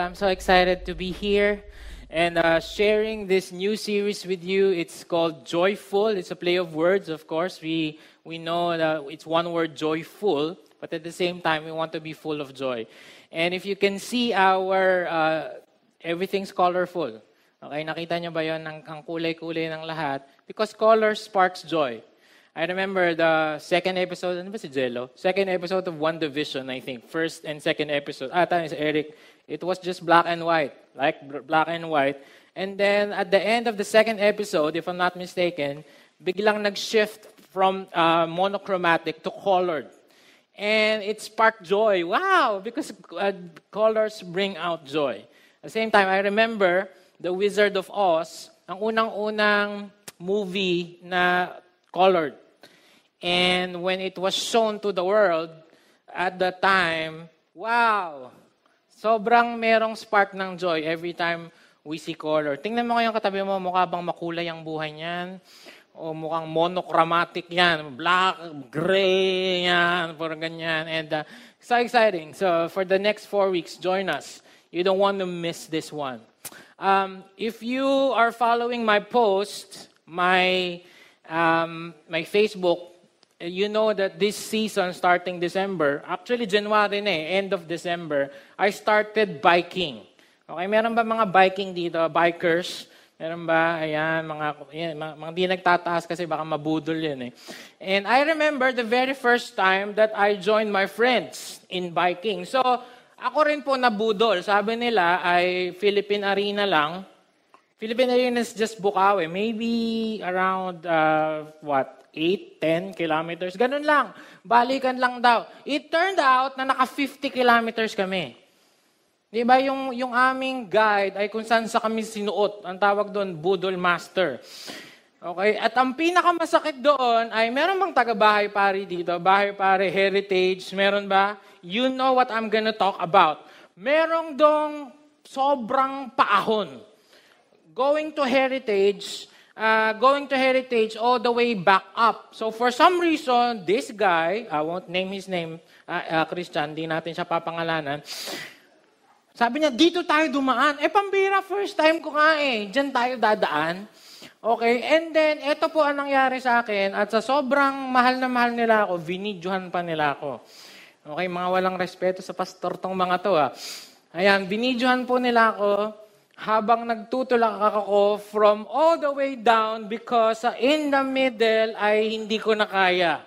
I'm so excited to be here and uh, sharing this new series with you. It's called Joyful. It's a play of words, of course. We, we know that it's one word, joyful, but at the same time, we want to be full of joy. And if you can see our, uh, everything's colorful. Okay, nakita niyo ba ang, ang kulay-kulay ng lahat? Because color sparks joy. I remember the second episode, ano ba si Jello? Second episode of One Division, I think. First and second episode. Ah, tama si Eric. It was just black and white. Like black and white. And then at the end of the second episode, if I'm not mistaken, biglang nag-shift from uh, monochromatic to colored. And it sparked joy. Wow! Because uh, colors bring out joy. At the same time, I remember The Wizard of Oz, ang unang-unang movie na colored. And when it was shown to the world, at the time, wow! Sobrang merong spark ng joy every time we see color. Tingnan mo kayong katabi mo, mukha bang makulay ang buhay niyan? O mukhang monochromatic yan, black, gray yan, parang ganyan. And uh, so exciting. So for the next four weeks, join us. You don't want to miss this one. Um, if you are following my post, my um, my Facebook, you know that this season starting December, actually January na eh, end of December, I started biking. Okay, meron ba mga biking dito, bikers? Meron ba? Ayan, mga, yan, mga, mga di nagtataas kasi baka mabudol yun eh. And I remember the very first time that I joined my friends in biking. So, ako rin po nabudol. Sabi nila ay Philippine Arena lang. Philippine Arena is just Bukawi. Maybe around, uh, what, 8, 10 kilometers. Ganun lang. Balikan lang daw. It turned out na naka 50 kilometers kami. Di ba yung, yung aming guide ay kung saan sa kami sinuot. Ang tawag doon, Budol Master. Okay? At ang pinakamasakit doon ay meron bang taga-bahay pari dito? Bahay pare, heritage, meron ba? You know what I'm gonna talk about. Merong dong sobrang paahon going to heritage, uh, going to heritage all the way back up. So for some reason, this guy, I won't name his name, uh, uh, Christian, di natin siya papangalanan, sabi niya, dito tayo dumaan. Eh, pambira, first time ko nga eh. Diyan tayo dadaan. Okay, and then, ito po ang nangyari sa akin, at sa sobrang mahal na mahal nila ako, vinidyohan pa nila ako. Okay, mga walang respeto sa pastor tong mga to ah. Ayan, vinidyohan po nila ako, habang nagtutulak ako from all the way down because in the middle ay hindi ko na kaya.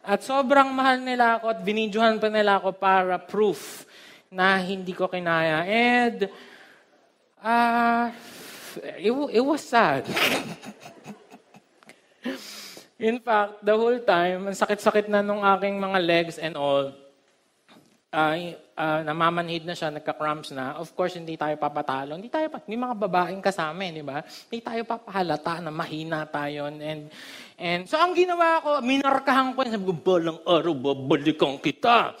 At sobrang mahal nila ako at binidyohan pa nila ako para proof na hindi ko kinaya. And uh, it, it was sad. In fact, the whole time, ang sakit-sakit na nung aking mga legs and all, uh, uh, namamanhid na siya, nagka-cramps na, of course, hindi tayo papatalo. Hindi tayo, may mga babaeng kasama, di ba? Hindi tayo papahalata na mahina tayo. And, and so, ang ginawa ko, minarkahan ko, sabi ko, balang araw, babalikan kita.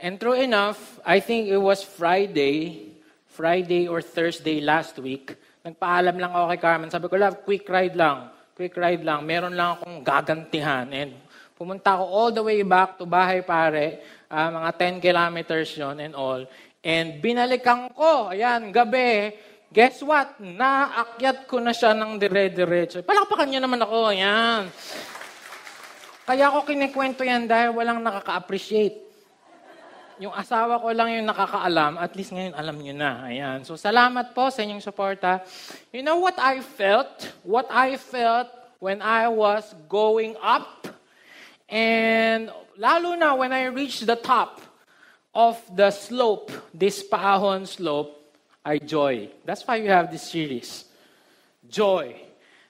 And true enough, I think it was Friday, Friday or Thursday last week, nagpaalam lang ako kay Carmen. Sabi ko, love, quick ride lang. Quick ride lang. Meron lang akong gagantihan. And pumunta ako all the way back to bahay pare uh, mga 10 kilometers yon and all. And binalikan ko, ayan, gabi, guess what? Naakyat ko na siya ng dire-diretso. Palakpakan niyo naman ako, ayan. Kaya ako kinikwento yan dahil walang nakaka-appreciate. Yung asawa ko lang yung nakakaalam, at least ngayon alam niyo na. Ayan. So salamat po sa inyong suporta. You know what I felt? What I felt when I was going up and lalo na when I reach the top of the slope, this paahon slope, I joy. That's why we have this series. Joy.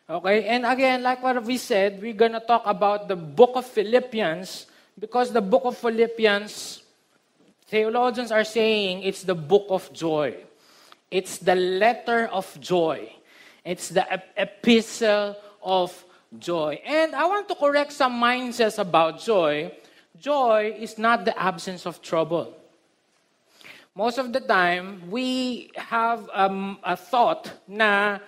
Okay? And again, like what we said, we're going to talk about the book of Philippians because the book of Philippians, theologians are saying it's the book of joy. It's the letter of joy. It's the epistle of joy. And I want to correct some mindsets about joy joy is not the absence of trouble. Most of the time, we have um, a thought na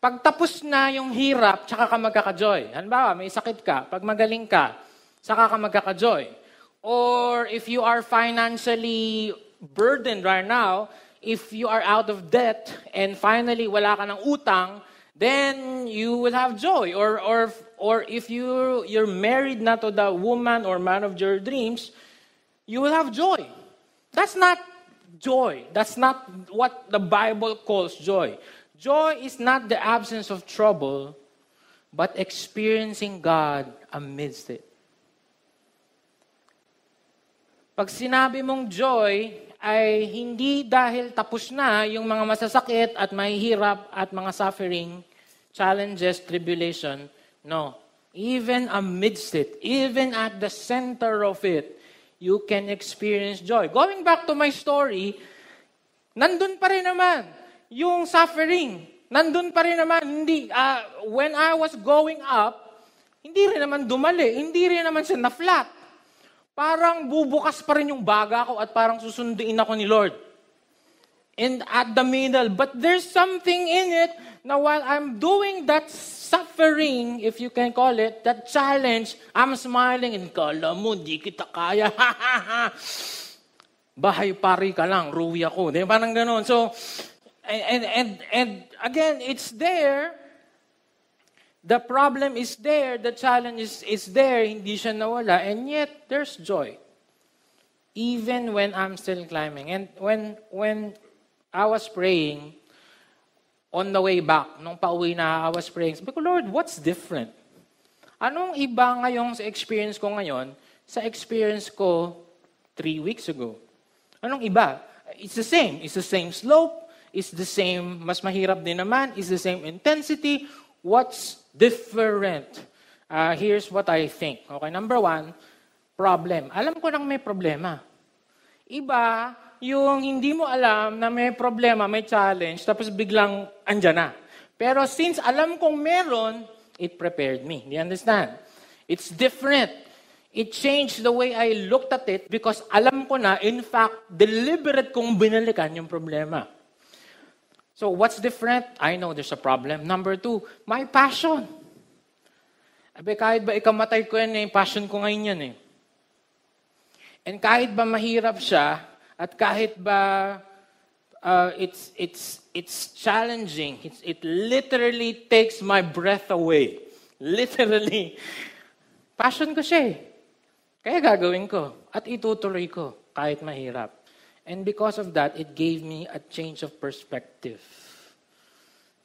pagtapos na yung hirap, tsaka ka magkaka-joy. Halimbawa, may sakit ka, pag magaling ka, saka ka magkaka-joy. Or if you are financially burdened right now, if you are out of debt and finally wala ka ng utang, then you will have joy. Or, or, or if you, you're married na to the woman or man of your dreams, you will have joy. That's not joy. That's not what the Bible calls joy. Joy is not the absence of trouble, but experiencing God amidst it. Pag sinabi mong joy, ay hindi dahil tapos na yung mga masasakit at mahihirap at mga suffering, challenges, tribulation. No. Even amidst it, even at the center of it, you can experience joy. Going back to my story, nandun pa rin naman yung suffering. Nandun pa rin naman. Hindi, uh, when I was going up, hindi rin naman dumali. Hindi rin naman siya na-flat parang bubukas pa rin yung baga ko at parang susunduin ako ni Lord. And at the middle, but there's something in it Now, while I'm doing that suffering, if you can call it, that challenge, I'm smiling and kala mo, di kita kaya. Bahay pari ka lang, ruwi ako. Di Parang ganun. So, and, and, and again, it's there, The problem is there, the challenge is, is there, hindi siya nawala, and yet there's joy. Even when I'm still climbing. And when, when I was praying, on the way back, nung pauwi na, I was praying, sabi ko, Lord, what's different? Anong iba ngayong sa experience ko ngayon sa experience ko three weeks ago? Anong iba? It's the same. It's the same slope. It's the same, mas mahirap din naman. It's the same intensity. What's different? Uh, here's what I think. Okay, number one, problem. Alam ko nang may problema. Iba, yung hindi mo alam na may problema, may challenge, tapos biglang andyan na. Pero since alam kong meron, it prepared me. You understand? It's different. It changed the way I looked at it because alam ko na, in fact, deliberate kong binalikan yung problema. So what's different? I know there's a problem. Number two, my passion. Abe, kahit ba ikamatay ko yan, eh, passion ko ngayon yan eh. And kahit ba mahirap siya, at kahit ba uh, it's, it's, it's challenging, it's, it literally takes my breath away. Literally. Passion ko siya eh. Kaya gagawin ko. At itutuloy ko kahit mahirap. And because of that, it gave me a change of perspective.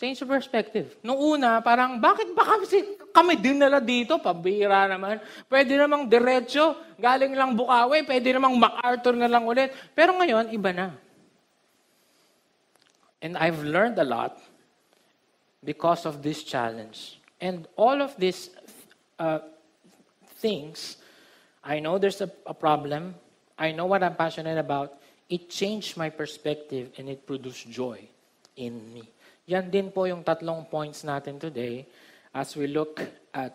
Change of perspective. Nung una, parang, bakit ba kami, kami dinala dito? Pabira naman. Pwede namang diretso, galing lang Bukawi, pwede namang MacArthur na lang ulit. Pero ngayon, iba na. And I've learned a lot because of this challenge. And all of these uh, things, I know there's a, a problem. I know what I'm passionate about. it changed my perspective and it produced joy in me. Yan din po yung tatlong points natin today as we look at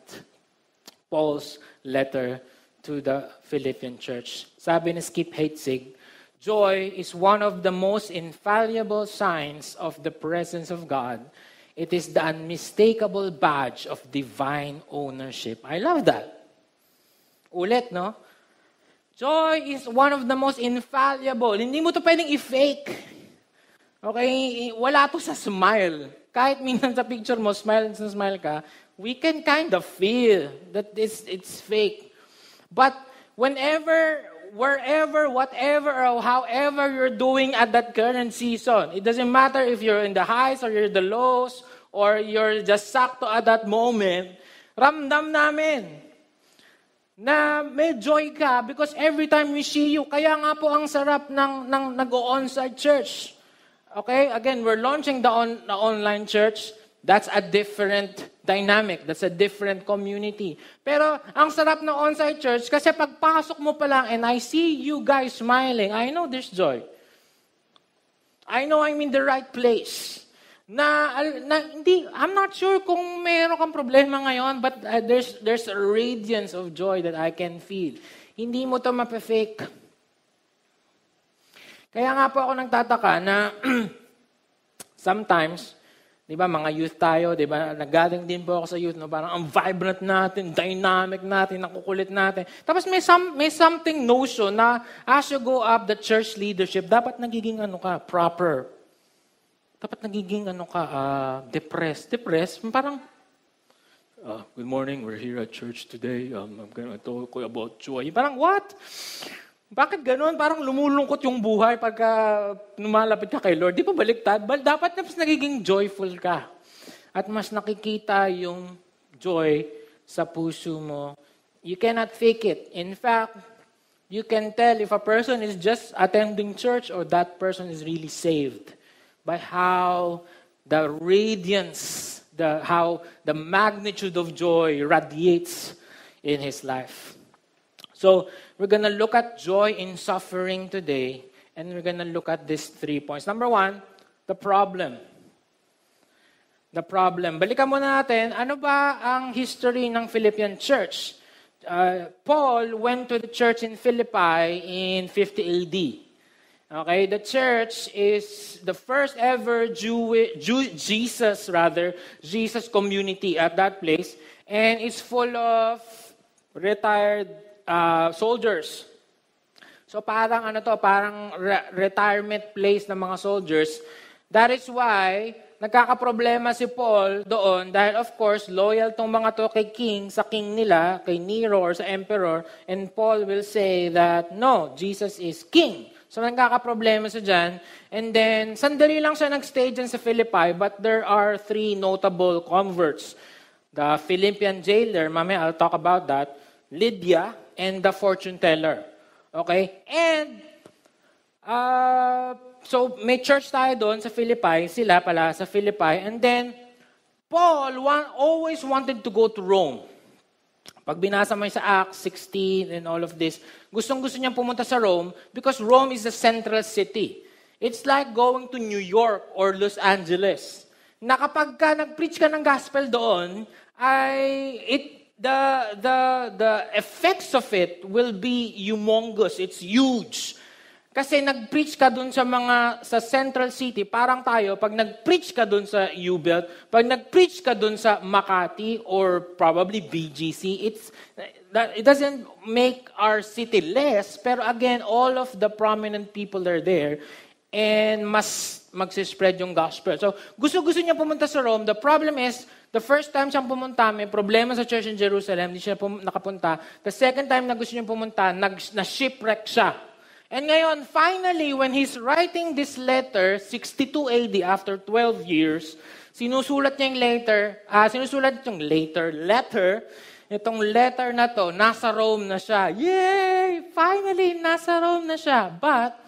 Paul's letter to the Philippian church. Sabi ni Skip Heitzig, Joy is one of the most infallible signs of the presence of God. It is the unmistakable badge of divine ownership. I love that. Ulit, no? Joy is one of the most infallible. Hindi mo to pwedeng i-fake. Okay? Wala to sa smile. Kahit minsan sa picture mo, smile smile ka, we can kind of feel that it's, it's fake. But whenever, wherever, whatever, or however you're doing at that current season, it doesn't matter if you're in the highs or you're the lows, or you're just sakto at that moment, ramdam namin na may joy ka because every time we see you, kaya nga po ang sarap ng, ng nag-o-onsite church. Okay? Again, we're launching the, on, the online church. That's a different dynamic. That's a different community. Pero ang sarap ng on-site church kasi pagpasok mo pa lang and I see you guys smiling, I know there's joy. I know I'm in the right place na, na hindi, I'm not sure kung meron kang problema ngayon, but uh, there's, there's a radiance of joy that I can feel. Hindi mo to mapefake. Kaya nga po ako nagtataka na sometimes, Di ba, mga youth tayo, di ba, nagaling din po ako sa youth, no? parang ang vibrant natin, dynamic natin, nakukulit natin. Tapos may, some, may something notion na as you go up the church leadership, dapat nagiging ano ka, proper. Dapat nagiging ano ka, uh, depressed. Depressed, parang, uh, good morning, we're here at church today. Um, I'm gonna talk about joy. Parang, what? Bakit ganun? Parang lumulungkot yung buhay pagka numalapit ka kay Lord. Di ba baliktad? Dapat na mas nagiging joyful ka. At mas nakikita yung joy sa puso mo. You cannot fake it. In fact, you can tell if a person is just attending church or that person is really saved by how the radiance, the, how the magnitude of joy radiates in his life. So, we're going to look at joy in suffering today, and we're going to look at these three points. Number one, the problem. The problem. Balikan muna natin, ano ba ang history ng Philippian church? Uh, Paul went to the church in Philippi in 50 AD. Okay, the church is the first ever Jew, Jew, Jesus rather, Jesus community at that place, and it's full of retired uh, soldiers. So parang ano to, parang re- retirement place ng mga soldiers. That is why nagkakaproblema si Paul doon dahil of course loyal tong mga to kay king, sa king nila, kay Nero or sa emperor, and Paul will say that no, Jesus is king. So nagkakaproblema siya dyan. And then, sandali lang siya nag-stay dyan sa Philippi, but there are three notable converts. The Philippian jailer, mamaya I'll talk about that. Lydia, and the fortune teller. Okay? And, uh, so may church tayo doon sa Philippi, sila pala sa Philippi, and then, Paul one, always wanted to go to Rome. Pag binasa mo sa Acts 16 and all of this, gustong-gusto niyang pumunta sa Rome because Rome is the central city. It's like going to New York or Los Angeles. Na kapag ka nag-preach ka ng gospel doon, ay it the, the, the effects of it will be humongous. It's huge. Kasi nag-preach ka dun sa mga, sa Central City, parang tayo, pag nag-preach ka dun sa U-Belt, pag nag-preach ka dun sa Makati or probably BGC, it's, that, it doesn't make our city less, pero again, all of the prominent people are there, and mas magsispread yung gospel. So, gusto-gusto niya pumunta sa Rome. The problem is, the first time siyang pumunta, may problema sa church in Jerusalem, hindi siya pum- nakapunta. The second time na gusto niya pumunta, nag- na-shipwreck siya. And ngayon, finally, when he's writing this letter, 62 AD, after 12 years, sinusulat niya yung letter, ah, sinusulat yung later, letter, itong letter na to, nasa Rome na siya. Yay! Finally, nasa Rome na siya. But,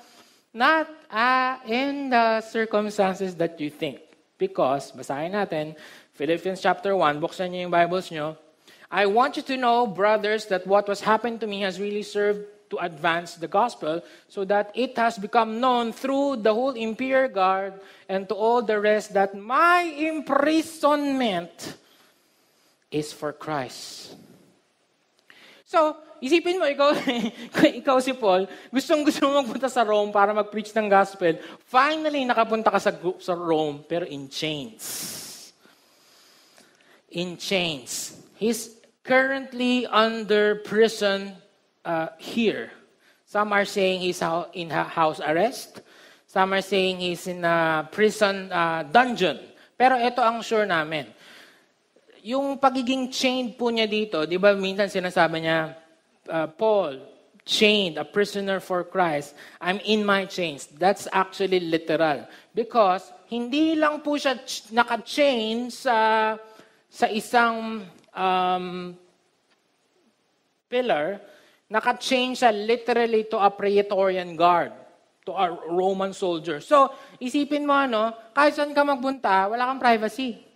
not uh, in the circumstances that you think. Because, basahin natin, Philippians chapter 1, buksan niyo yung Bibles niyo. I want you to know, brothers, that what was happened to me has really served to advance the gospel so that it has become known through the whole imperial guard and to all the rest that my imprisonment is for Christ. So, isipin mo, ikaw, ikaw si Paul, gustong gusto mo magpunta sa Rome para mag-preach ng gospel. Finally, nakapunta ka sa, sa Rome, pero in chains. In chains. He's currently under prison uh, here. Some are saying he's in house arrest. Some are saying he's in a prison uh, dungeon. Pero ito ang sure namin yung pagiging chained po niya dito, di ba minsan sinasabi niya, uh, Paul, chained, a prisoner for Christ, I'm in my chains. That's actually literal. Because hindi lang po siya naka-chain sa, sa isang um, pillar, naka-chain siya literally to a Praetorian guard, to a Roman soldier. So, isipin mo ano, kahit saan ka magpunta, wala kang privacy.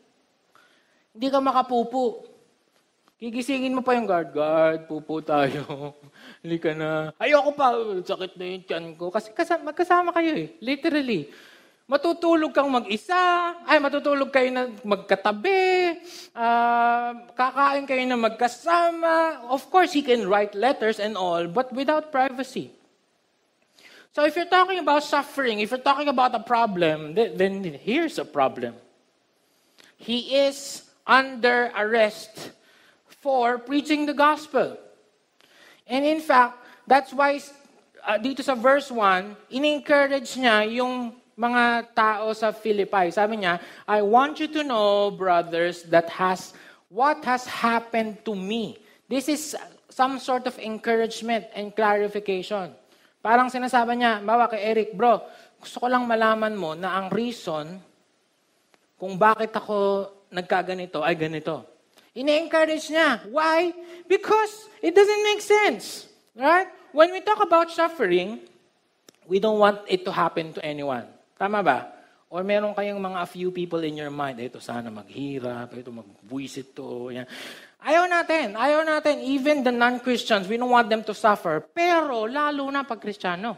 Hindi ka makapupo. Gigisingin mo pa yung guard, guard, pupo tayo. Hindi ka na. Ayoko pa, sakit na yung tiyan ko. Kasi kasama, magkasama kayo eh, literally. Matutulog kang mag-isa, ay matutulog kayo na magkatabi, uh, kakain kayo na magkasama. Of course, he can write letters and all, but without privacy. So if you're talking about suffering, if you're talking about a problem, then here's a problem. he is under arrest for preaching the gospel. And in fact, that's why uh, dito sa verse 1, in-encourage niya yung mga tao sa Philippi. Sabi niya, I want you to know, brothers, that has what has happened to me. This is some sort of encouragement and clarification. Parang sinasabi niya, bawa kay Eric, bro, gusto ko lang malaman mo na ang reason kung bakit ako nagkaganito ay ganito. Ine-encourage niya. Why? Because it doesn't make sense. Right? When we talk about suffering, we don't want it to happen to anyone. Tama ba? Or meron kayong mga a few people in your mind, ito sana maghirap, ito magbuisit to, yan. Ayaw natin, ayaw natin. Even the non-Christians, we don't want them to suffer. Pero lalo na pag Kristiyano.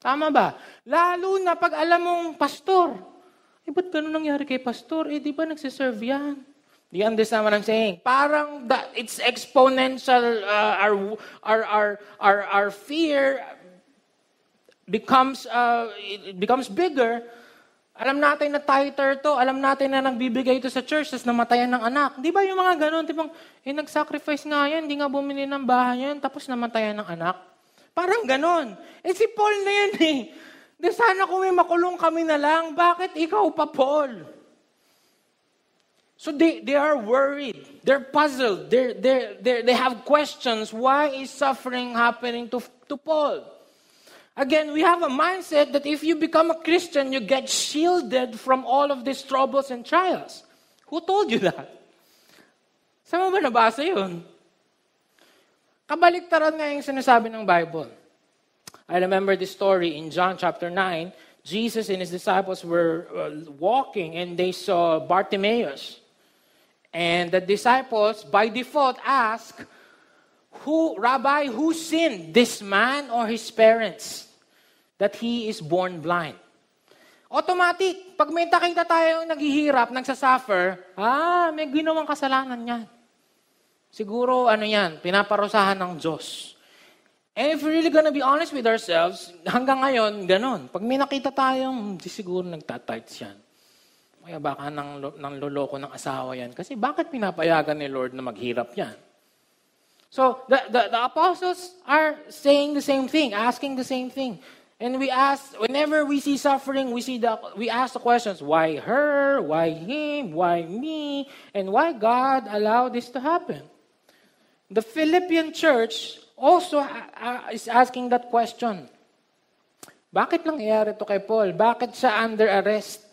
Tama ba? Lalo na pag alam mong pastor. Eh, ba't ganun nangyari kay pastor? Eh, di ba nagsiserve yan? Do you understand what I'm saying? Parang that it's exponential. Uh, our, our, our, our, our fear becomes, uh, it becomes bigger. Alam natin na tighter to. Alam natin na nagbibigay ito sa church, tapos namatayan ng anak. Di ba yung mga ganun? Ba, eh, nag-sacrifice nga yan, hindi nga bumili ng bahay yan, tapos namatayan ng anak. Parang ganun. Eh, si Paul na yan eh. Di sana kung may makulong kami na lang, bakit ikaw pa, Paul? So they, they are worried. They're puzzled. They're, they're, they're, they have questions. Why is suffering happening to, to Paul? Again, we have a mindset that if you become a Christian, you get shielded from all of these troubles and trials. Who told you that? Saan mo ba nabasa yun? Kabaliktaran nga yung sinasabi ng Bible. I remember this story in John chapter 9. Jesus and his disciples were uh, walking and they saw Bartimaeus. And the disciples, by default, ask, who, Rabbi, who sinned, this man or his parents, that he is born blind? Automatic, pag may takita tayo naghihirap, nagsasuffer, ah, may ginawang kasalanan yan. Siguro, ano yan, pinaparusahan ng Diyos. And if we're really gonna be honest with ourselves, hanggang ngayon, ganun. Pag may nakita tayong, di siguro nagtatights yan. Kaya baka nang, nang loloko ng asawa yan. Kasi bakit pinapayagan ni Lord na maghirap yan? So, the, the, the apostles are saying the same thing, asking the same thing. And we ask, whenever we see suffering, we, see the, we ask the questions, why her, why him, why me, and why God allowed this to happen? The Philippian church also uh, is asking that question. Bakit nangyayari to kay Paul? Bakit siya under arrest?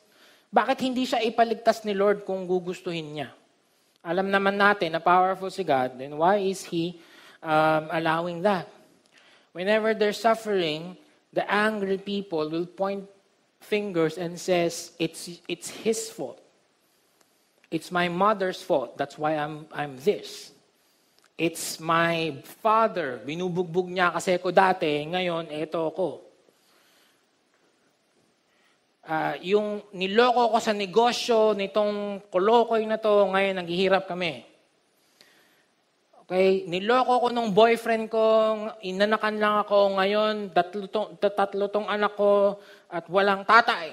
Bakit hindi siya ipaligtas ni Lord kung gugustuhin niya? Alam naman natin na powerful si God, then why is He um, allowing that? Whenever there's suffering, the angry people will point fingers and says, it's, it's His fault. It's my mother's fault. That's why I'm, I'm this. It's my father. Binubugbog niya kasi ko dati. Ngayon, eto ako uh, yung niloko ko sa negosyo nitong kolokoy na to, ngayon naghihirap kami. Okay, niloko ko nung boyfriend ko, inanakan lang ako ngayon, tatlo tong, tatlo tong anak ko at walang tatay.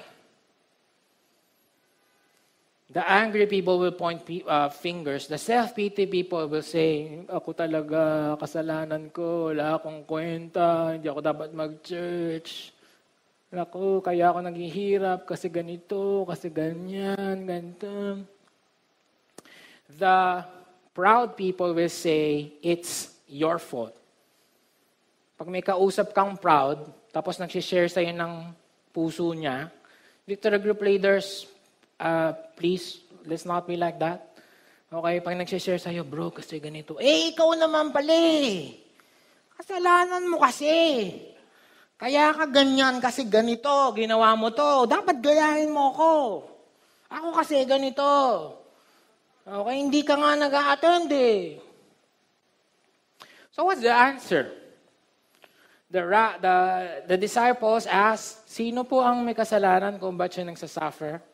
The angry people will point uh, fingers. The self-pity people will say, ako talaga, kasalanan ko, wala akong kwenta, hindi ako dapat mag-church. Naku, kaya ako naghihirap kasi ganito, kasi ganyan, ganito. The proud people will say, it's your fault. Pag may kausap kang proud, tapos nagsishare sa'yo ng puso niya, Victory Group leaders, uh, please, let's not be like that. Okay, pag nagsishare sa'yo, bro, kasi ganito. Eh, ikaw naman pala eh. Kasalanan mo kasi. Kaya ka ganyan kasi ganito, ginawa mo to. Dapat gayahin mo ko. Ako kasi ganito. Okay, hindi ka nga nag-a-attend eh. So what's the answer? The, the, the disciples asked, sino po ang may kasalanan kung ba't siya nagsasuffer?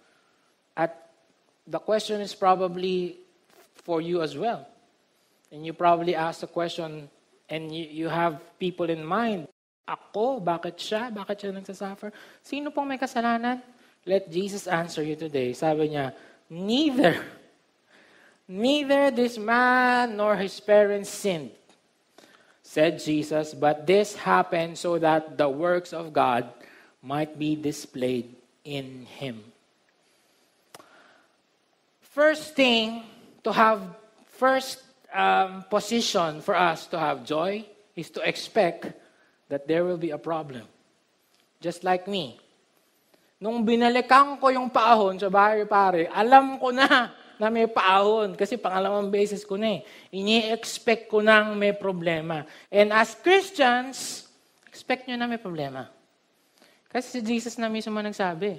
At the question is probably for you as well. And you probably ask the question and you, you have people in mind ako? Bakit siya? Bakit siya nagsasuffer? Sino pong may kasalanan? Let Jesus answer you today. Sabi niya, neither Neither this man nor his parents sinned, said Jesus, but this happened so that the works of God might be displayed in him. First thing to have, first um, position for us to have joy is to expect that there will be a problem. Just like me. Nung binalikan ko yung paahon sa bahay pare, alam ko na na may paahon kasi pangalawang beses ko na eh. Ini-expect ko nang may problema. And as Christians, expect nyo na may problema. Kasi si Jesus na mismo nagsabi,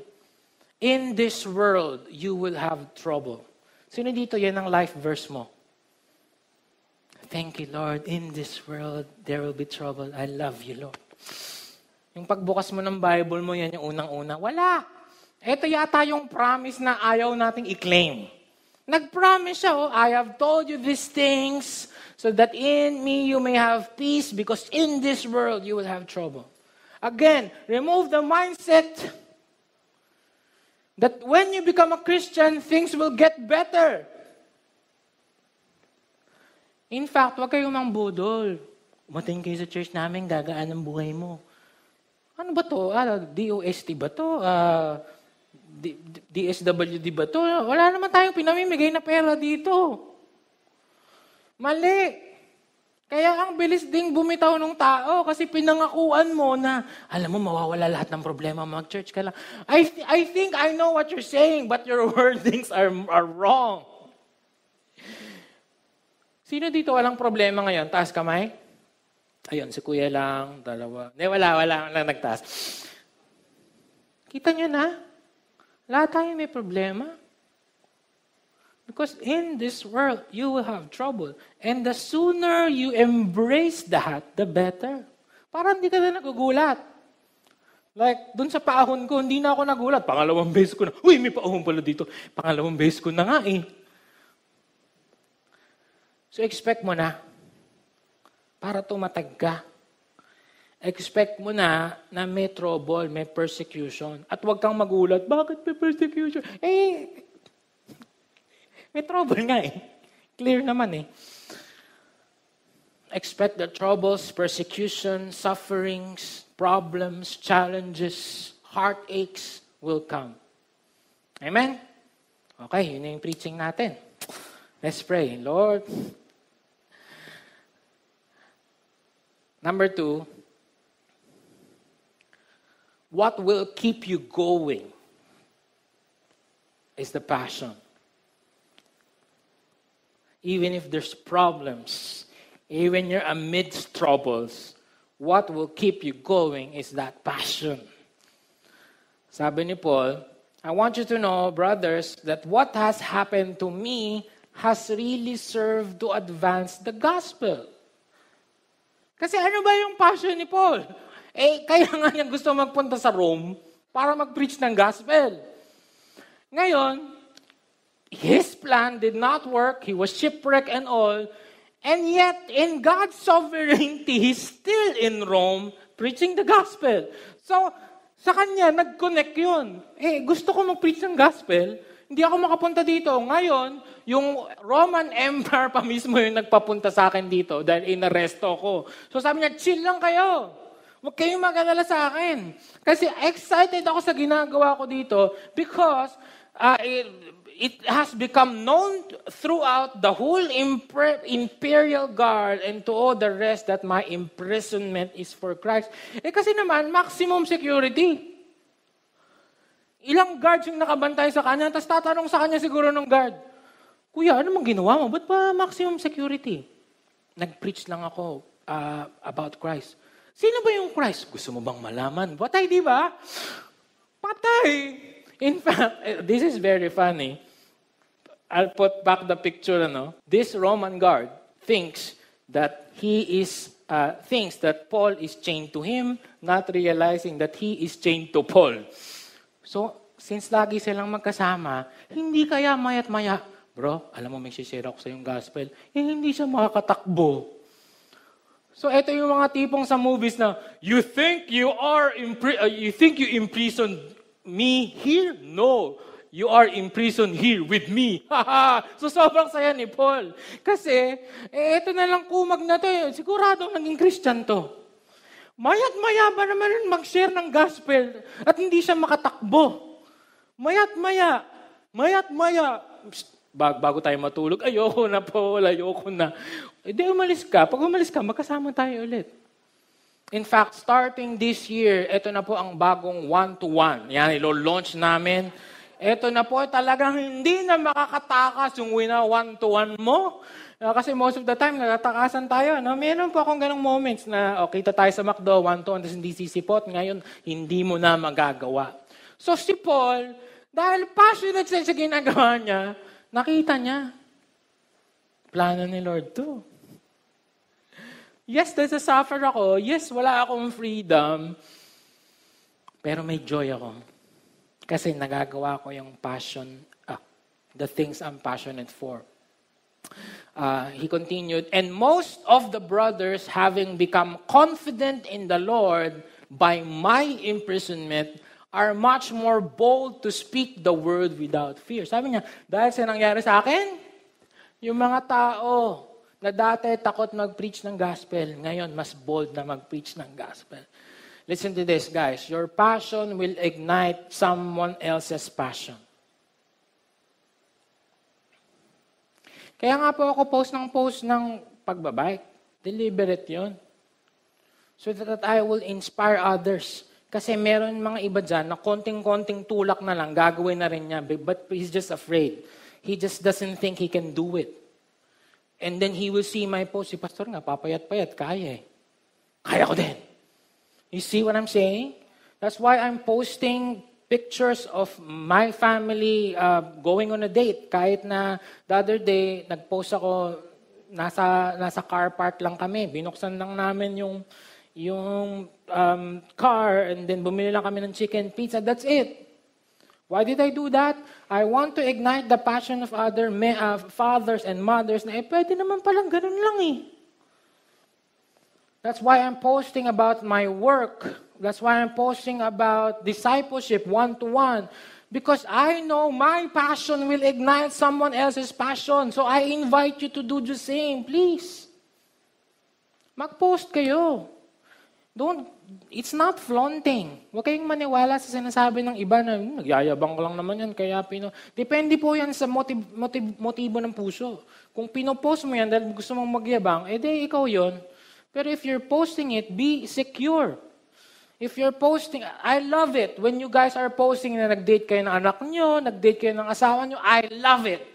In this world, you will have trouble. Sino dito yan ang life verse mo? Thank you, Lord. In this world, there will be trouble. I love you, Lord. Yung pagbukas mo ng Bible mo, yan yung unang-una. Wala. Ito yata yung promise na ayaw nating i-claim. Nag-promise siya, oh, I have told you these things so that in me you may have peace because in this world you will have trouble. Again, remove the mindset that when you become a Christian, things will get better. In fact, huwag kayong mangbudol. Umating kayo sa church namin, gagaan ang buhay mo. Ano ba to? Ah, DOST ba to? Ah, DSWD ba to? Wala naman tayong pinamimigay na pera dito. Mali. Kaya ang bilis ding bumitaw ng tao kasi pinangakuan mo na, alam mo, mawawala lahat ng problema, mag-church ka lang. I, th- I think I know what you're saying, but your wordings are, are wrong. Sino dito walang problema ngayon? Taas kamay? Ayun, si kuya lang, dalawa. Hindi, wala, wala, wala nagtaas. Kita niyo na? Lahat tayo may problema. Because in this world, you will have trouble. And the sooner you embrace that, the better. Para hindi ka na nagugulat. Like, dun sa paahon ko, hindi na ako nagulat. Pangalawang beses ko na, uy, may paahon pala dito. Pangalawang beses ko na nga eh. So expect mo na, para tumatag ka, expect mo na na may trouble, may persecution. At huwag kang magulat, bakit may persecution? Eh, may trouble nga eh. Clear naman eh. Expect the troubles, persecution, sufferings, problems, challenges, heartaches will come. Amen? Okay, yun na yung preaching natin. Let's pray. Lord, Number two, what will keep you going is the passion. Even if there's problems, even you're amidst troubles, what will keep you going is that passion. Sabi ni Paul, I want you to know, brothers, that what has happened to me has really served to advance the gospel. Kasi ano ba yung passion ni Paul? Eh, kaya nga niya gusto magpunta sa Rome para mag-preach ng gospel. Ngayon, his plan did not work. He was shipwrecked and all. And yet, in God's sovereignty, he's still in Rome preaching the gospel. So, sa kanya, nag-connect yun. Eh, gusto ko mag-preach ng gospel. Hindi ako makapunta dito. Ngayon, yung Roman Empire pa mismo yung nagpapunta sa akin dito dahil inaresto ko. So sabi niya, chill lang kayo. Huwag kayong mag-alala sa akin. Kasi excited ako sa ginagawa ko dito because uh, it, has become known throughout the whole imperial guard and to all the rest that my imprisonment is for Christ. Eh kasi naman, maximum security. Ilang guards yung nakabantay sa kanya, tapos tatanong sa kanya siguro ng guard, Kuya, ano mong ginawa mo? Ba't pa maximum security? Nag-preach lang ako uh, about Christ. Sino ba yung Christ? Gusto mo bang malaman? Patay, di ba? Patay! In fact, eh, this is very funny. I'll put back the picture, ano? This Roman guard thinks that he is, uh, thinks that Paul is chained to him, not realizing that he is chained to Paul. So, since lagi silang magkasama, hindi kaya mayat maya, bro, alam mo may share ako sa yung gospel, eh hindi siya makakatakbo. So, ito yung mga tipong sa movies na, you think you are, impri- uh, you think you imprisoned me here? No. You are in prison here with me. so sobrang saya ni Paul. Kasi, eh, ito na lang kumag na to. Eh. Naging Christian to. Mayat maya ba naman mag-share ng gospel at hindi siya makatakbo? Mayat maya, mayat maya, bago tayo matulog, ayoko na po, ayoko na. E di umalis ka. Pag umalis ka, magkasama tayo ulit. In fact, starting this year, ito na po ang bagong one-to-one. Yan, ilo-launch namin. Ito na po talagang hindi na makakatakas yung wina one-to-one mo. Uh, kasi most of the time, natatakasan tayo. No? Meron po akong ganong moments na, okay, kita tayo sa McDo, one-to-one, tapos hindi sisipot. Ngayon, hindi mo na magagawa. So si Paul, dahil passionate sa ginagawa niya, nakita niya, plano ni Lord to. Yes, there's a suffer ako. Yes, wala akong freedom. Pero may joy ako. Kasi nagagawa ko yung passion, ah, the things I'm passionate for. Uh, he continued, and most of the brothers, having become confident in the Lord by my imprisonment, are much more bold to speak the word without fear. Sabi niya, dahil sa nangyari sa akin, yung mga tao na dati takot mag-preach ng gospel, ngayon mas bold na mag-preach ng gospel. Listen to this, guys. Your passion will ignite someone else's passion. Kaya nga po ako post ng post ng pagbabike. Deliberate yon. So that I will inspire others. Kasi meron mga iba dyan na konting-konting tulak na lang, gagawin na rin niya. But he's just afraid. He just doesn't think he can do it. And then he will see my post. Si Pastor nga, papayat-payat, kaya eh. Kaya ko din. You see what I'm saying? That's why I'm posting pictures of my family uh, going on a date. Kahit na the other day, nag-post ako, nasa, nasa car park lang kami. Binuksan lang namin yung, yung um, car and then bumili lang kami ng chicken pizza. That's it. Why did I do that? I want to ignite the passion of other me, uh, fathers and mothers na eh, pwede naman palang ganun lang eh. That's why I'm posting about my work That's why I'm posting about discipleship one to one. Because I know my passion will ignite someone else's passion. So I invite you to do the same. Please. Mag-post kayo. Don't, it's not flaunting. Huwag kayong maniwala sa sinasabi ng iba na hmm, nagyayabang ko lang naman yan, kaya pino... Depende po yan sa motiv, motiv, motibo ng puso. Kung pinopost mo yan dahil gusto mong magyabang, edi ikaw yon. Pero if you're posting it, be secure. If you're posting, I love it. When you guys are posting na nag-date kayo ng anak nyo, nag-date kayo ng asawa nyo, I love it.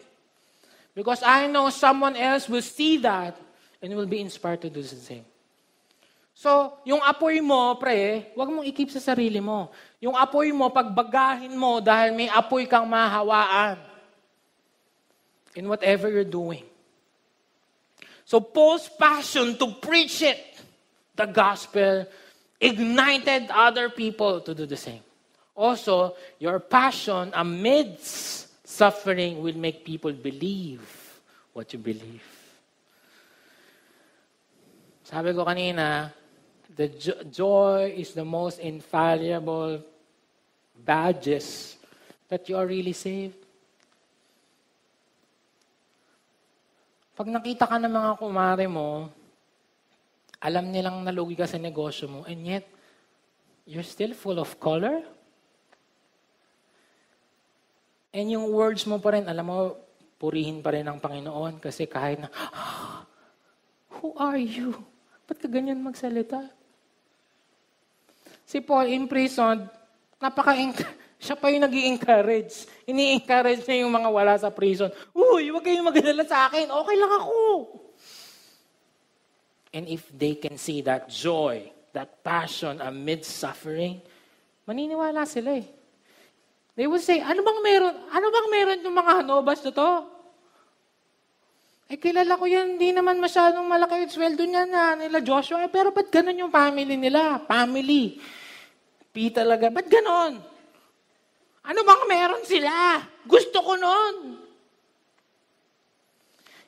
Because I know someone else will see that and will be inspired to do the same. So, yung apoy mo, pre, huwag mong ikip sa sarili mo. Yung apoy mo, pagbagahin mo dahil may apoy kang mahawaan in whatever you're doing. So, Paul's passion to preach it, the gospel, ignited other people to do the same. Also, your passion amidst suffering will make people believe what you believe. Sabi ko kanina, the jo- joy is the most infallible badges that you are really saved. Pag nakita ka ng mga kumare mo, alam nilang nalugi ka sa negosyo mo, and yet, you're still full of color? And yung words mo pa rin, alam mo, purihin pa rin ang Panginoon kasi kahit na, ah, who are you? Ba't ka ganyan magsalita? Si Paul in prison, napaka siya pa yung nag encourage Ini-encourage niya yung mga wala sa prison. Uy, huwag kayong magadala sa akin. Okay lang ako. And if they can see that joy, that passion amidst suffering, maniniwala sila eh. They will say, ano bang meron? Ano bang meron yung mga hanobas na to? Eh, kilala ko yan, hindi naman masyadong malaki yung sweldo niya na nila Joshua. Eh, pero ba't ganun yung family nila? Family. P talaga. Ba't ganon? Ano bang meron sila? Gusto ko nun.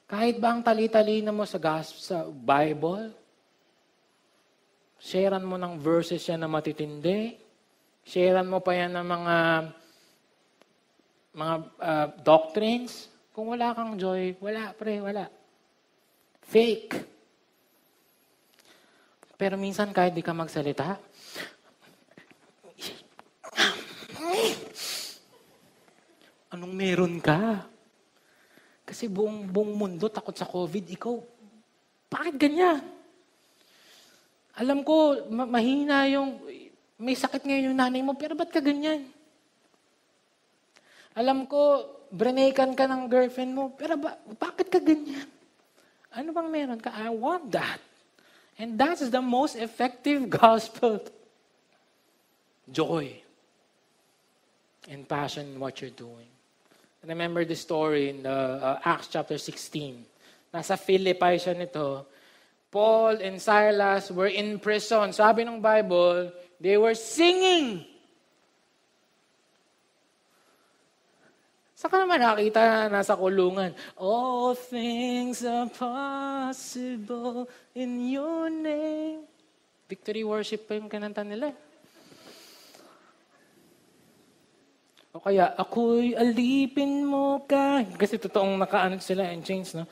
Kahit ba ang tali-talina mo sa, gospel, sa Bible, sharean mo ng verses yan na matitindi, sharean mo pa yan ng mga mga uh, doctrines, kung wala kang joy, wala, pre, wala. Fake. Pero minsan kahit di ka magsalita, anong meron ka? Kasi buong, buong mundo takot sa COVID, ikaw, bakit ganyan? Alam ko, ma- mahina yung, may sakit ngayon yung nanay mo, pero ba't ka ganyan? Alam ko, brenakan ka ng girlfriend mo, pero ba, bakit ka ganyan? Ano bang meron ka? I want that. And that's the most effective gospel. Joy and passion in what you're doing. Remember the story in the uh, Acts chapter 16. Nasa Philippi siya nito. Paul and Silas were in prison. Sabi ng Bible, they were singing. Saka naman nakita nasa kulungan, All things are possible in your name. Victory worship pa yung kananta nila. O kaya, ako'y alipin mo ka. Kasi totoong nakaano sila in chains, no?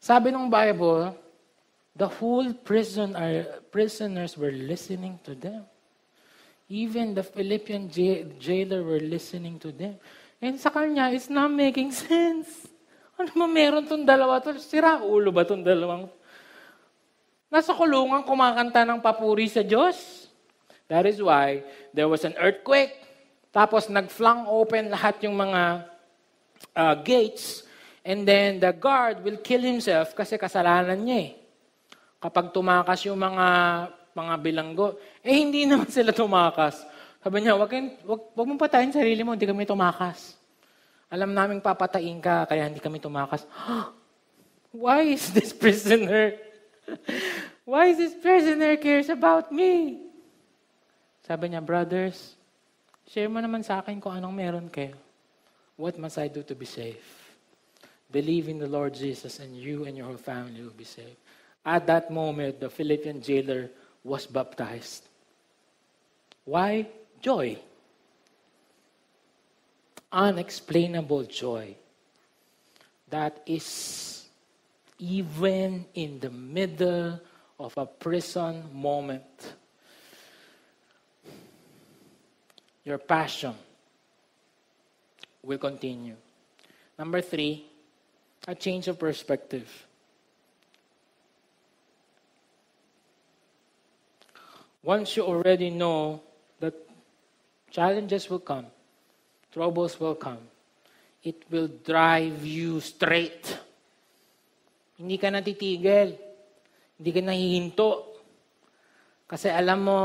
Sabi ng Bible, the whole prison are, prisoners were listening to them. Even the Philippian jailer were listening to them. And sa kanya, it's not making sense. Ano ba meron tong dalawa to? Sira ulo ba tong dalawang? Nasa kulungan kumakanta ng papuri sa Diyos. That is why there was an earthquake. Tapos nag-flung open lahat yung mga uh, gates. And then the guard will kill himself kasi kasalanan niya eh. Kapag tumakas yung mga mga bilanggo. Eh, hindi naman sila tumakas. Sabi niya, wag, wag, wag mong patayin sarili mo, hindi kami tumakas. Alam naming papatayin ka, kaya hindi kami tumakas. Why is this prisoner? Why is this prisoner cares about me? Sabi niya, brothers, share mo naman sa akin kung anong meron kayo. What must I do to be safe? Believe in the Lord Jesus and you and your whole family will be saved. At that moment, the Philippian jailer was baptized. Why? Joy. Unexplainable joy. That is even in the middle of a prison moment. Your passion will continue. Number three, a change of perspective. Once you already know that challenges will come, troubles will come, it will drive you straight. Hindi ka natitigil. Hindi ka nahihinto. Kasi alam mo,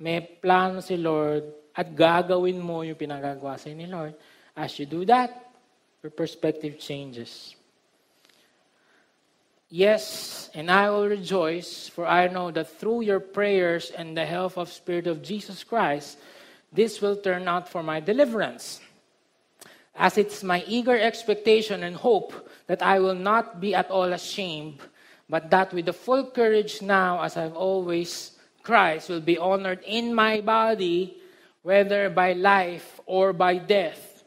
may plano si Lord at gagawin mo yung pinagagawa sa ni Lord. As you do that, your perspective changes. Yes, and I will rejoice, for I know that through your prayers and the help of Spirit of Jesus Christ, this will turn out for my deliverance. As it's my eager expectation and hope that I will not be at all ashamed, but that with the full courage now, as I've always, Christ will be honored in my body, whether by life or by death.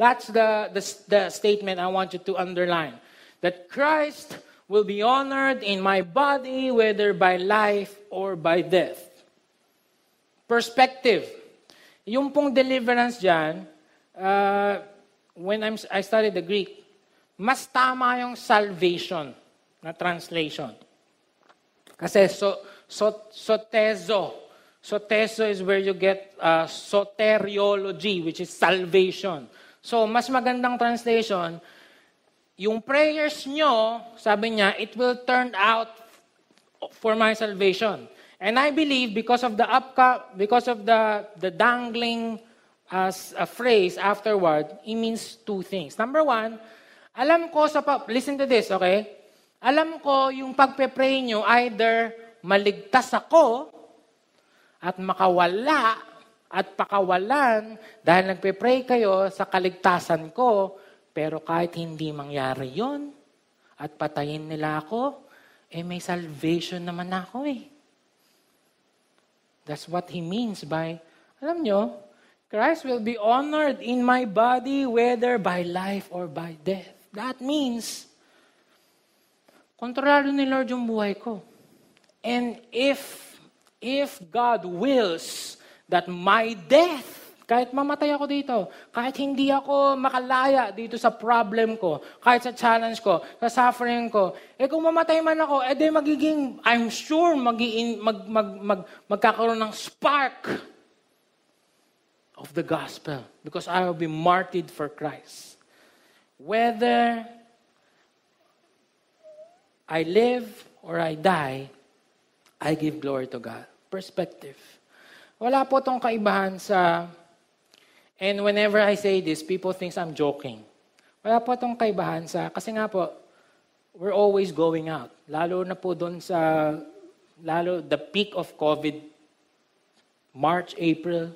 That's the, the, the statement I want you to underline. That Christ will be honored in my body, whether by life or by death. Perspective. Yung pong deliverance dyan, uh, when I'm, I studied the Greek, mas tama yung salvation na translation. Kasi so, so, sotezo. Sotezo is where you get uh, soteriology, which is salvation. So, mas magandang translation, yung prayers nyo, sabi niya, it will turn out for my salvation. And I believe because of the upca- because of the the dangling as a phrase afterward, it means two things. Number one, alam ko sa pa- listen to this, okay? Alam ko yung pagpe-pray nyo either maligtas ako at makawala at pakawalan dahil nagpe-pray kayo sa kaligtasan ko pero kahit hindi mangyari yon at patayin nila ako, eh may salvation naman ako eh. That's what he means by, alam nyo, Christ will be honored in my body, whether by life or by death. That means, kontrolado ni Lord yung buhay ko. And if, if God wills that my death kahit mamatay ako dito, kahit hindi ako makalaya dito sa problem ko, kahit sa challenge ko, sa suffering ko, eh kung mamatay man ako, eh di magiging, I'm sure, magiin, mag, mag, mag, magkakaroon ng spark of the gospel because I will be martyred for Christ. Whether I live or I die, I give glory to God. Perspective. Wala po tong kaibahan sa And whenever I say this, people think I'm joking. Wala po itong kaibahan sa, kasi nga po, we're always going out. Lalo na po doon sa, lalo the peak of COVID, March, April,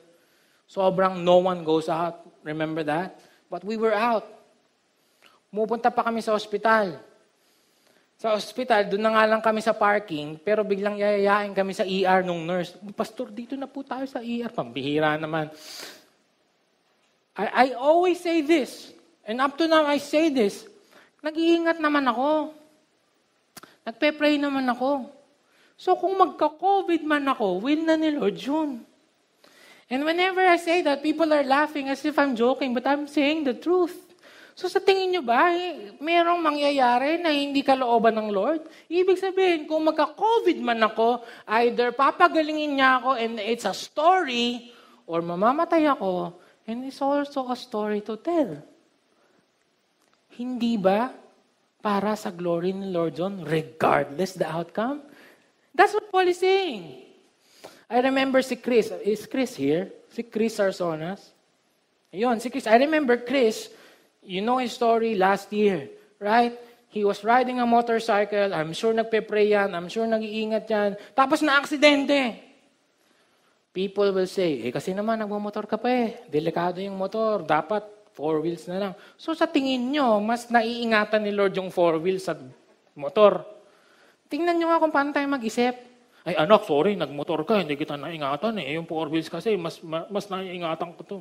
sobrang no one goes out. Remember that? But we were out. Mupunta pa kami sa ospital. Sa ospital, doon na nga lang kami sa parking, pero biglang yayayain kami sa ER nung nurse. Pastor, dito na po tayo sa ER. Pambihira naman. I, I always say this, and up to now I say this, nag-iingat naman ako. Nagpe-pray naman ako. So kung magka-COVID man ako, will na ni Lord yun. And whenever I say that, people are laughing as if I'm joking, but I'm saying the truth. So sa tingin nyo ba, eh, merong mangyayari na hindi kalooban ng Lord? Ibig sabihin, kung magka-COVID man ako, either papagalingin niya ako and it's a story, or mamamatay ako, And it's also a story to tell. Hindi ba para sa glory ni Lord John, regardless the outcome? That's what Paul is saying. I remember si Chris. Is Chris here? Si Chris Arsonas. Ayun, si Chris. I remember Chris, you know his story last year, right? He was riding a motorcycle. I'm sure nagpe-pray yan. I'm sure nag-iingat yan. Tapos na-aksidente. People will say, eh kasi naman nagmamotor ka pa eh. Delikado yung motor. Dapat four wheels na lang. So sa tingin nyo, mas naiingatan ni Lord yung four wheels sa motor. Tingnan nyo nga kung paano tayo mag-isip. Ay anak, sorry, nagmotor ka, hindi kita naingatan eh. Yung four wheels kasi, mas, mas naiingatan ko to.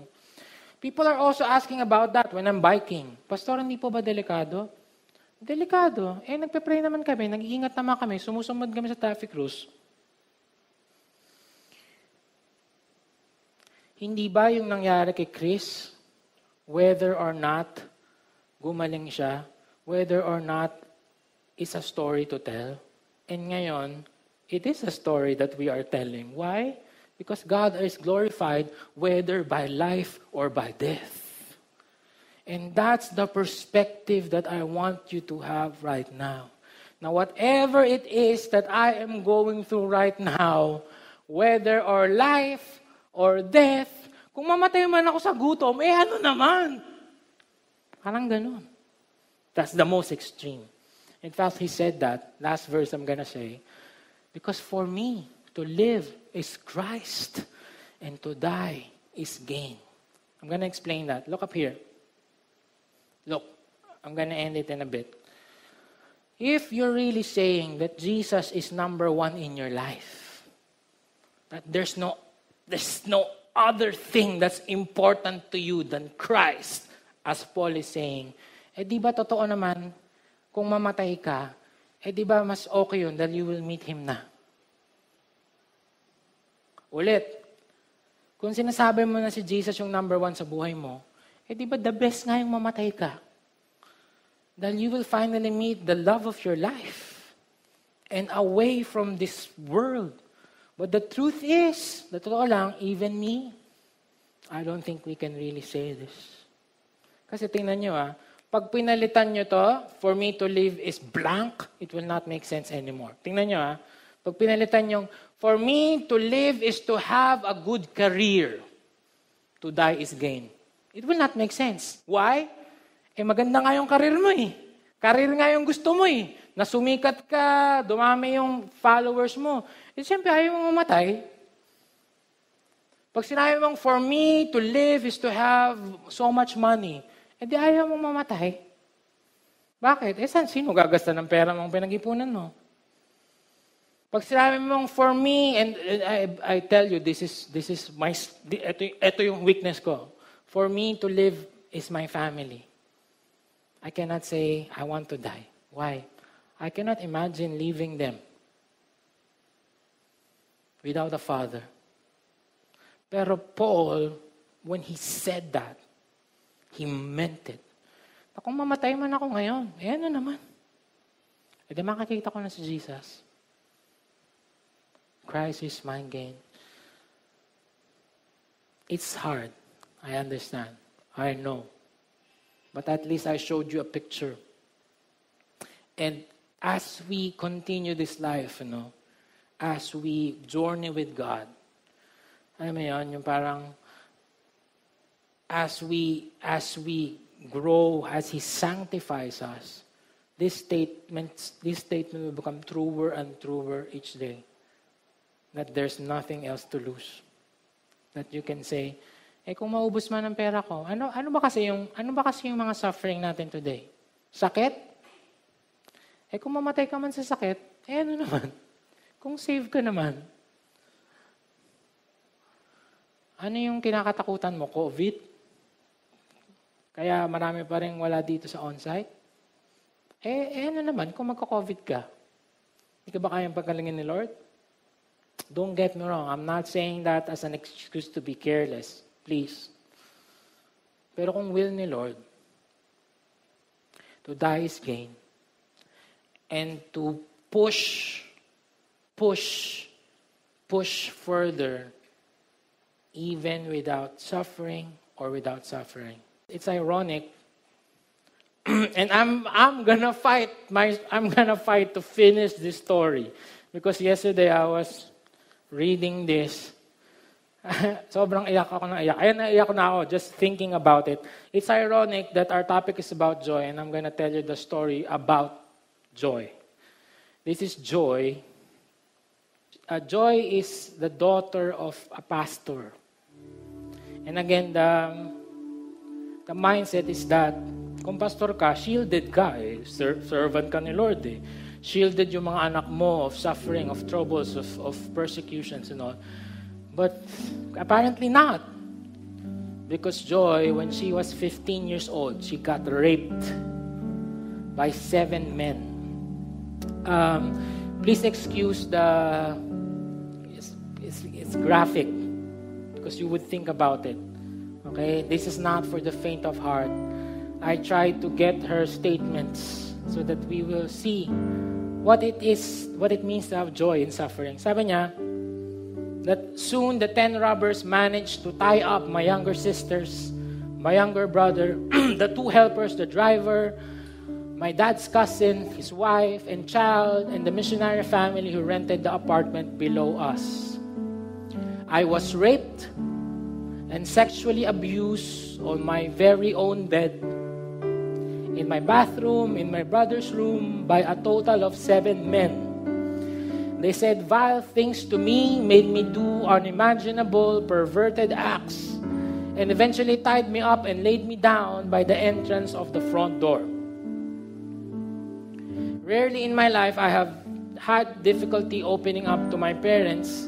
People are also asking about that when I'm biking. Pastor, hindi po ba delikado? Delikado. Eh, nagpe-pray naman kami, nag-iingat naman kami, sumusunod kami sa traffic rules. Hindi ba yung nangyari kay Chris, whether or not gumaling siya, whether or not is a story to tell? And ngayon, it is a story that we are telling. Why? Because God is glorified whether by life or by death. And that's the perspective that I want you to have right now. Now, whatever it is that I am going through right now, whether or life or death, kung mamatay man ako sa gutom, eh ano naman? Parang ganun. That's the most extreme. In fact, he said that, last verse I'm gonna say, because for me, to live is Christ, and to die is gain. I'm gonna explain that. Look up here. Look, I'm gonna end it in a bit. If you're really saying that Jesus is number one in your life, that there's no There's no other thing that's important to you than Christ. As Paul is saying, eh di ba totoo naman, kung mamatay ka, eh di ba mas okay yun dahil you will meet Him na. Ulit, kung sinasabi mo na si Jesus yung number one sa buhay mo, eh di ba the best nga yung mamatay ka? Dahil you will finally meet the love of your life and away from this world. But the truth is, the totoo lang, even me, I don't think we can really say this. Kasi tingnan nyo ah, pag pinalitan nyo to, for me to live is blank, it will not make sense anymore. Tingnan nyo ah, pag pinalitan nyo, for me to live is to have a good career. To die is gain. It will not make sense. Why? Eh maganda nga yung career mo eh. Career nga yung gusto mo eh. Nasumikat ka, dumami yung followers mo. Eh, siyempre, ayaw mong mamatay. Pag sinabi mong, for me to live is to have so much money, eh di ayaw mong mamatay. Bakit? Eh, saan, sino gagasta ng pera mong pinag-ipunan mo? Pag sinabi mong for me, and, and I, I tell you, this is, this is my, ito, ito yung weakness ko. For me to live is my family. I cannot say, I want to die. Why? I cannot imagine leaving them without a father. Pero Paul, when he said that, he meant it. Na kung mamatay man ako ngayon, eh ano naman? E di makakita ko na si Jesus. Christ is my gain. It's hard. I understand. I know. But at least I showed you a picture. And as we continue this life, you know, as we journey with God, alam mo yun, yung parang as we as we grow, as He sanctifies us, this statement, this statement will become truer and truer each day that there's nothing else to lose. That you can say, eh kung maubos man ang pera ko, ano ano ba kasi yung ano ba kasi yung mga suffering natin today? Sakit? Eh kung mamatay ka man sa sakit, eh ano naman? Kung save ka naman. Ano yung kinakatakutan mo? COVID? Kaya marami pa rin wala dito sa on-site? Eh, eh ano naman kung magka-COVID ka? Hindi ka ba kayang pagkalingin ni Lord? Don't get me wrong. I'm not saying that as an excuse to be careless. Please. Pero kung will ni Lord, to die is gain. And to push, push, push further, even without suffering or without suffering. It's ironic. and I'm I'm gonna fight my I'm gonna fight to finish this story because yesterday I was reading this, sobrang iyak ako na iyak. Ayan, naiyak na ako just thinking about it. It's ironic that our topic is about joy, and I'm to tell you the story about joy. This is joy. Uh, joy is the daughter of a pastor. And again, the, the mindset is that kung pastor ka, shielded ka, eh, servant ka ni Lord eh shielded yung mga anak mo of suffering, of troubles, of, of persecutions and all. But apparently not. Because Joy, when she was 15 years old, she got raped by seven men. Um, please excuse the, it's, it's, it's graphic because you would think about it. Okay, this is not for the faint of heart. I tried to get her statements so that we will see what it is, what it means to have joy in suffering. Sabi niya, that soon the ten robbers managed to tie up my younger sisters, my younger brother, the two helpers, the driver, my dad's cousin, his wife and child, and the missionary family who rented the apartment below us. I was raped and sexually abused on my very own bed in my bathroom, in my brother's room, by a total of seven men. They said vile things to me, made me do unimaginable, perverted acts, and eventually tied me up and laid me down by the entrance of the front door. Rarely in my life I have had difficulty opening up to my parents,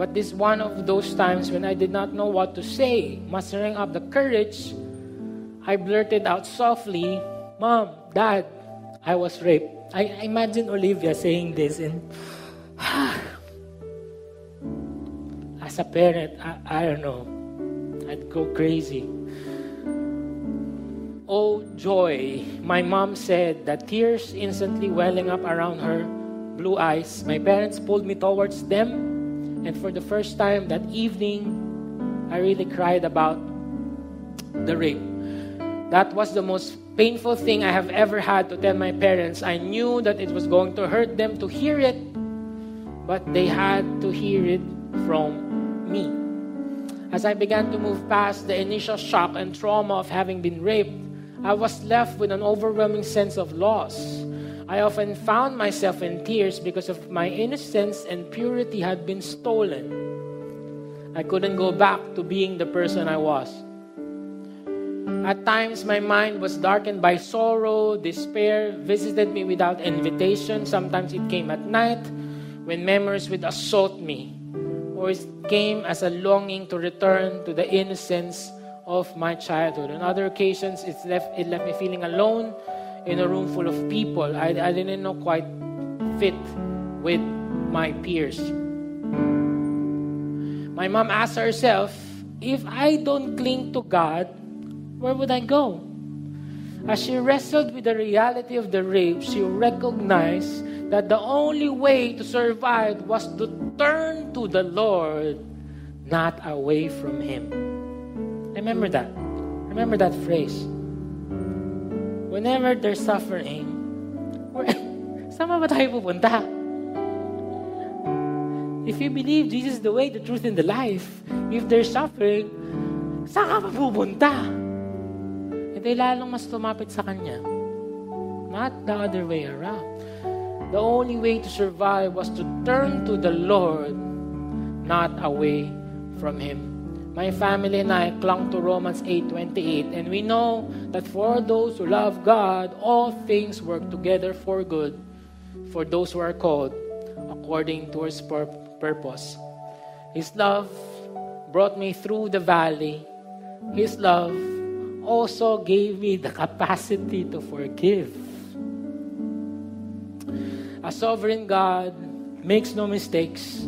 but this one of those times when I did not know what to say, mustering up the courage I blurted out softly, Mom, Dad, I was raped. I, imagine Olivia saying this and as a parent, I, I don't know. I'd go crazy. Oh, joy. My mom said that tears instantly welling up around her blue eyes. My parents pulled me towards them, and for the first time that evening, I really cried about the rape. That was the most painful thing I have ever had to tell my parents. I knew that it was going to hurt them to hear it, but they had to hear it from me. As I began to move past the initial shock and trauma of having been raped, I was left with an overwhelming sense of loss. I often found myself in tears because of my innocence and purity had been stolen. I couldn't go back to being the person I was. At times, my mind was darkened by sorrow, despair, visited me without invitation. Sometimes it came at night when memories would assault me, or it came as a longing to return to the innocence of my childhood. On other occasions, it's left, it left me feeling alone in a room full of people. I, I didn't know quite fit with my peers. My mom asked herself, if I don't cling to God, where would I go? As she wrestled with the reality of the rape, she recognized that the only way to survive was to turn to the Lord, not away from Him. Remember that. Remember that phrase. Whenever there's suffering, saan ba tayo pupunta? If you believe Jesus is the way, the truth, and the life, if there's suffering, saan ka mapupunta? Hindi lalong mas tumapit sa Kanya. Not the other way around. The only way to survive was to turn to the Lord, not away from Him. My family and I clung to Romans 8:28, and we know that for those who love God, all things work together for good, for those who are called according to His purpose. His love brought me through the valley. His love also gave me the capacity to forgive. A sovereign God makes no mistakes.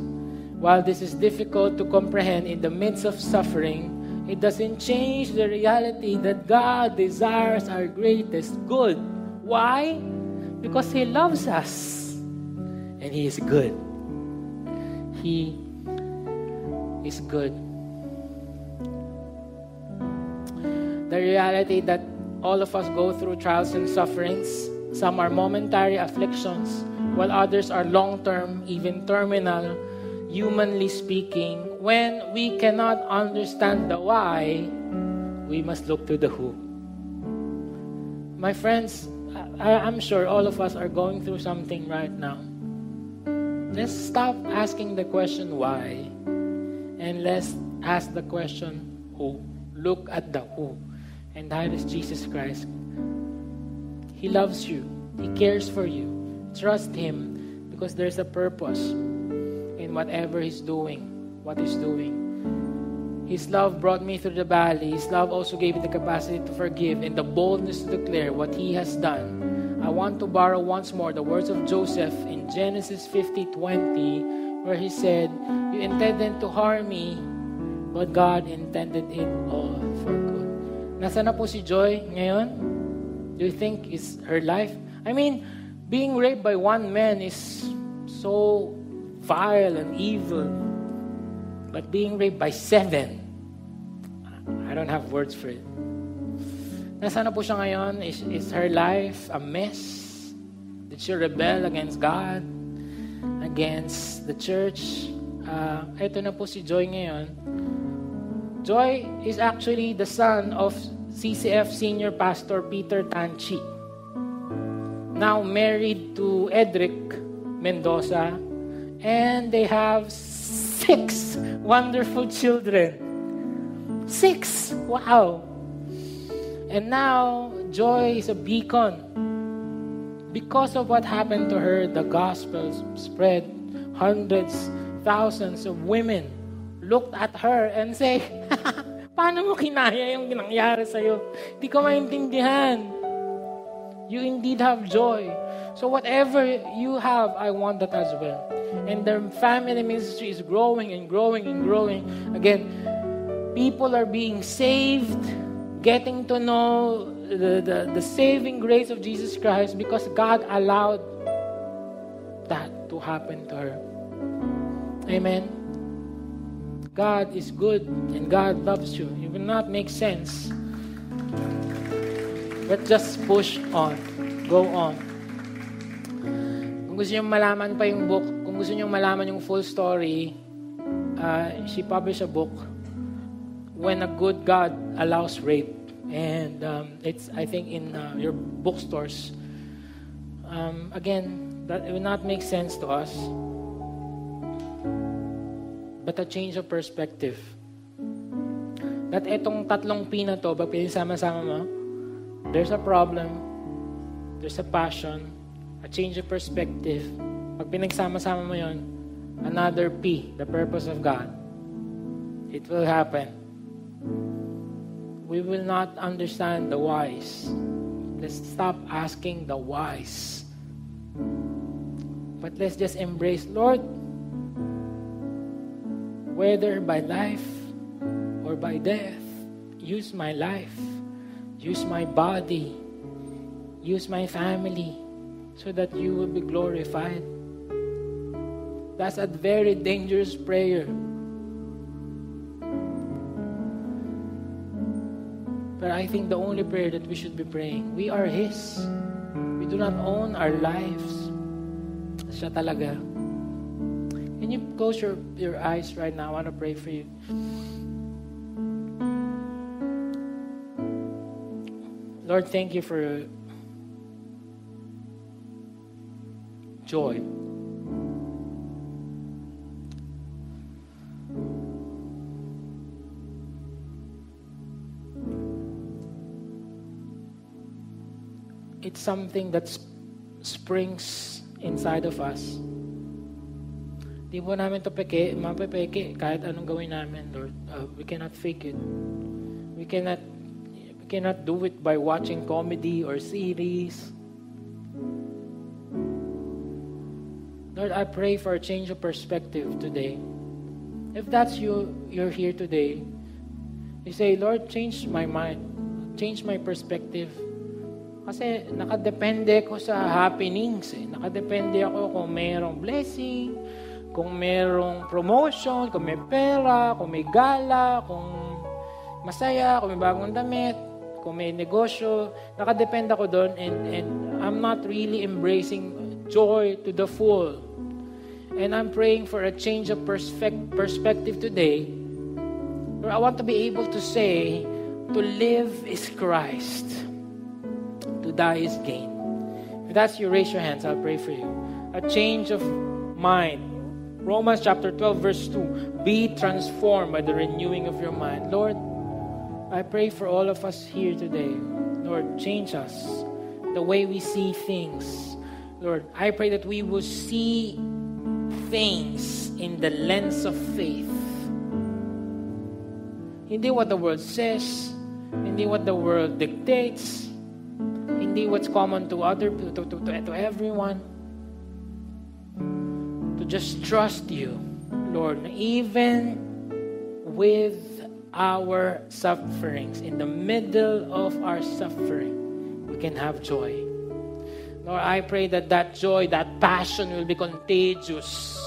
While this is difficult to comprehend in the midst of suffering, it doesn't change the reality that God desires our greatest good. Why? Because He loves us and He is good. He is good. The reality that all of us go through trials and sufferings, some are momentary afflictions, while others are long term, even terminal, humanly speaking. When we cannot understand the why, we must look to the who. My friends, I, I'm sure all of us are going through something right now. Let's stop asking the question why and let's ask the question who. Look at the who. And that is Jesus Christ. He loves you, He cares for you. Trust Him because there's a purpose in whatever He's doing, what He's doing. His love brought me through the valley. His love also gave me the capacity to forgive and the boldness to declare what He has done. I want to borrow once more the words of Joseph in Genesis 50 20, where he said, You intended to harm me, but God intended it all good. Nasa na po si Joy ngayon? Do you think is her life? I mean, being raped by one man is so vile and evil. But being raped by seven, I don't have words for it. Nasaan na po siya ngayon? Is, is her life a mess? Did she rebel against God? Against the church? Uh, ito na po si Joy ngayon. Joy is actually the son of CCF Senior Pastor Peter Tanchi now married to Edric Mendoza, and they have six wonderful children. Six! Wow! And now, Joy is a beacon. Because of what happened to her, the gospel spread. Hundreds, thousands of women looked at her and say, Paano mo kinaya yung nangyari sa'yo? Hindi ko maintindihan. You indeed have joy. So whatever you have, I want that as well. And the family ministry is growing and growing and growing. Again, people are being saved, getting to know the, the, the saving grace of Jesus Christ because God allowed that to happen to her. Amen. God is good and God loves you. It will not make sense But just push on. Go on. Kung gusto nyo malaman pa yung book, kung gusto nyo malaman yung full story, uh, she published a book, When a Good God Allows Rape. And um, it's, I think, in uh, your bookstores. Um, again, that will not make sense to us. But a change of perspective. That etong tatlong P na to, pag pinisama-sama mo, There's a problem, there's a passion, a change of perspective. Pag pinagsama-sama mo yon, another P, the purpose of God, it will happen. We will not understand the whys. Let's stop asking the whys. But let's just embrace, Lord, whether by life or by death, use my life, use my body, use my family, so that you will be glorified. That's a very dangerous prayer. But I think the only prayer that we should be praying, we are His. We do not own our lives. Siya talaga. Can you close your, your eyes right now? I want to pray for you. Lord, thank you for joy. It's something that springs inside of us. Di po namin to peke, mapepeke kahit anong gawin namin, Lord. Uh, we cannot fake it. We cannot we cannot do it by watching comedy or series. Lord, I pray for a change of perspective today. If that's you, you're here today, you say, Lord, change my mind. Change my perspective. Kasi nakadepende ko sa happenings. Eh. Nakadepende ako kung mayroong blessing, kung mayroong promotion, kung may pera, kung may gala, kung masaya, kung may bagong damit, kung may negosyo. Nakadepende ako doon and, and I'm not really embracing joy to the full. And I'm praying for a change of perspective perspective today. Lord, I want to be able to say, to live is Christ to die is gain. If that's you, raise your hands. I'll pray for you. A change of mind. Romans chapter 12, verse 2. Be transformed by the renewing of your mind. Lord, I pray for all of us here today. Lord, change us the way we see things. Lord, I pray that we will see things in the lens of faith. Hindi what the world says, hindi what the world dictates, hindi what's common to other to, to, to, to everyone. Just trust you, Lord, even with our sufferings, in the middle of our suffering, we can have joy. Lord, I pray that that joy, that passion will be contagious.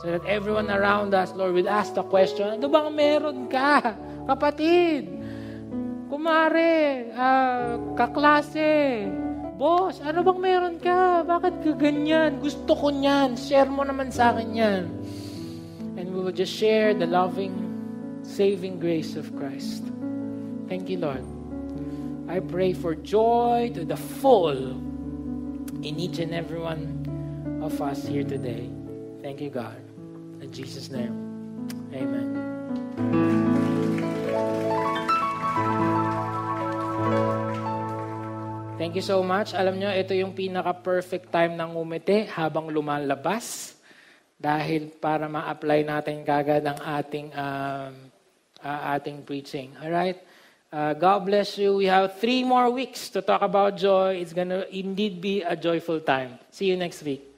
So that everyone around us, Lord, will ask the question, ano bang meron ka, kapatid? Kumare, uh, kaklase, boss, ano bang meron ka? Bakit ka ganyan? Gusto ko niyan. Share mo naman sa akin yan. And we will just share the loving, saving grace of Christ. Thank you, Lord. I pray for joy to the full in each and every one of us here today. Thank you, God. In Jesus' name, amen. Thank you so much. Alam nyo, ito yung pinaka-perfect time ng umiti habang lumalabas dahil para ma-apply natin kagad ang ating, um, uh, ating preaching. All right? Uh, God bless you. We have three more weeks to talk about joy. It's to indeed be a joyful time. See you next week.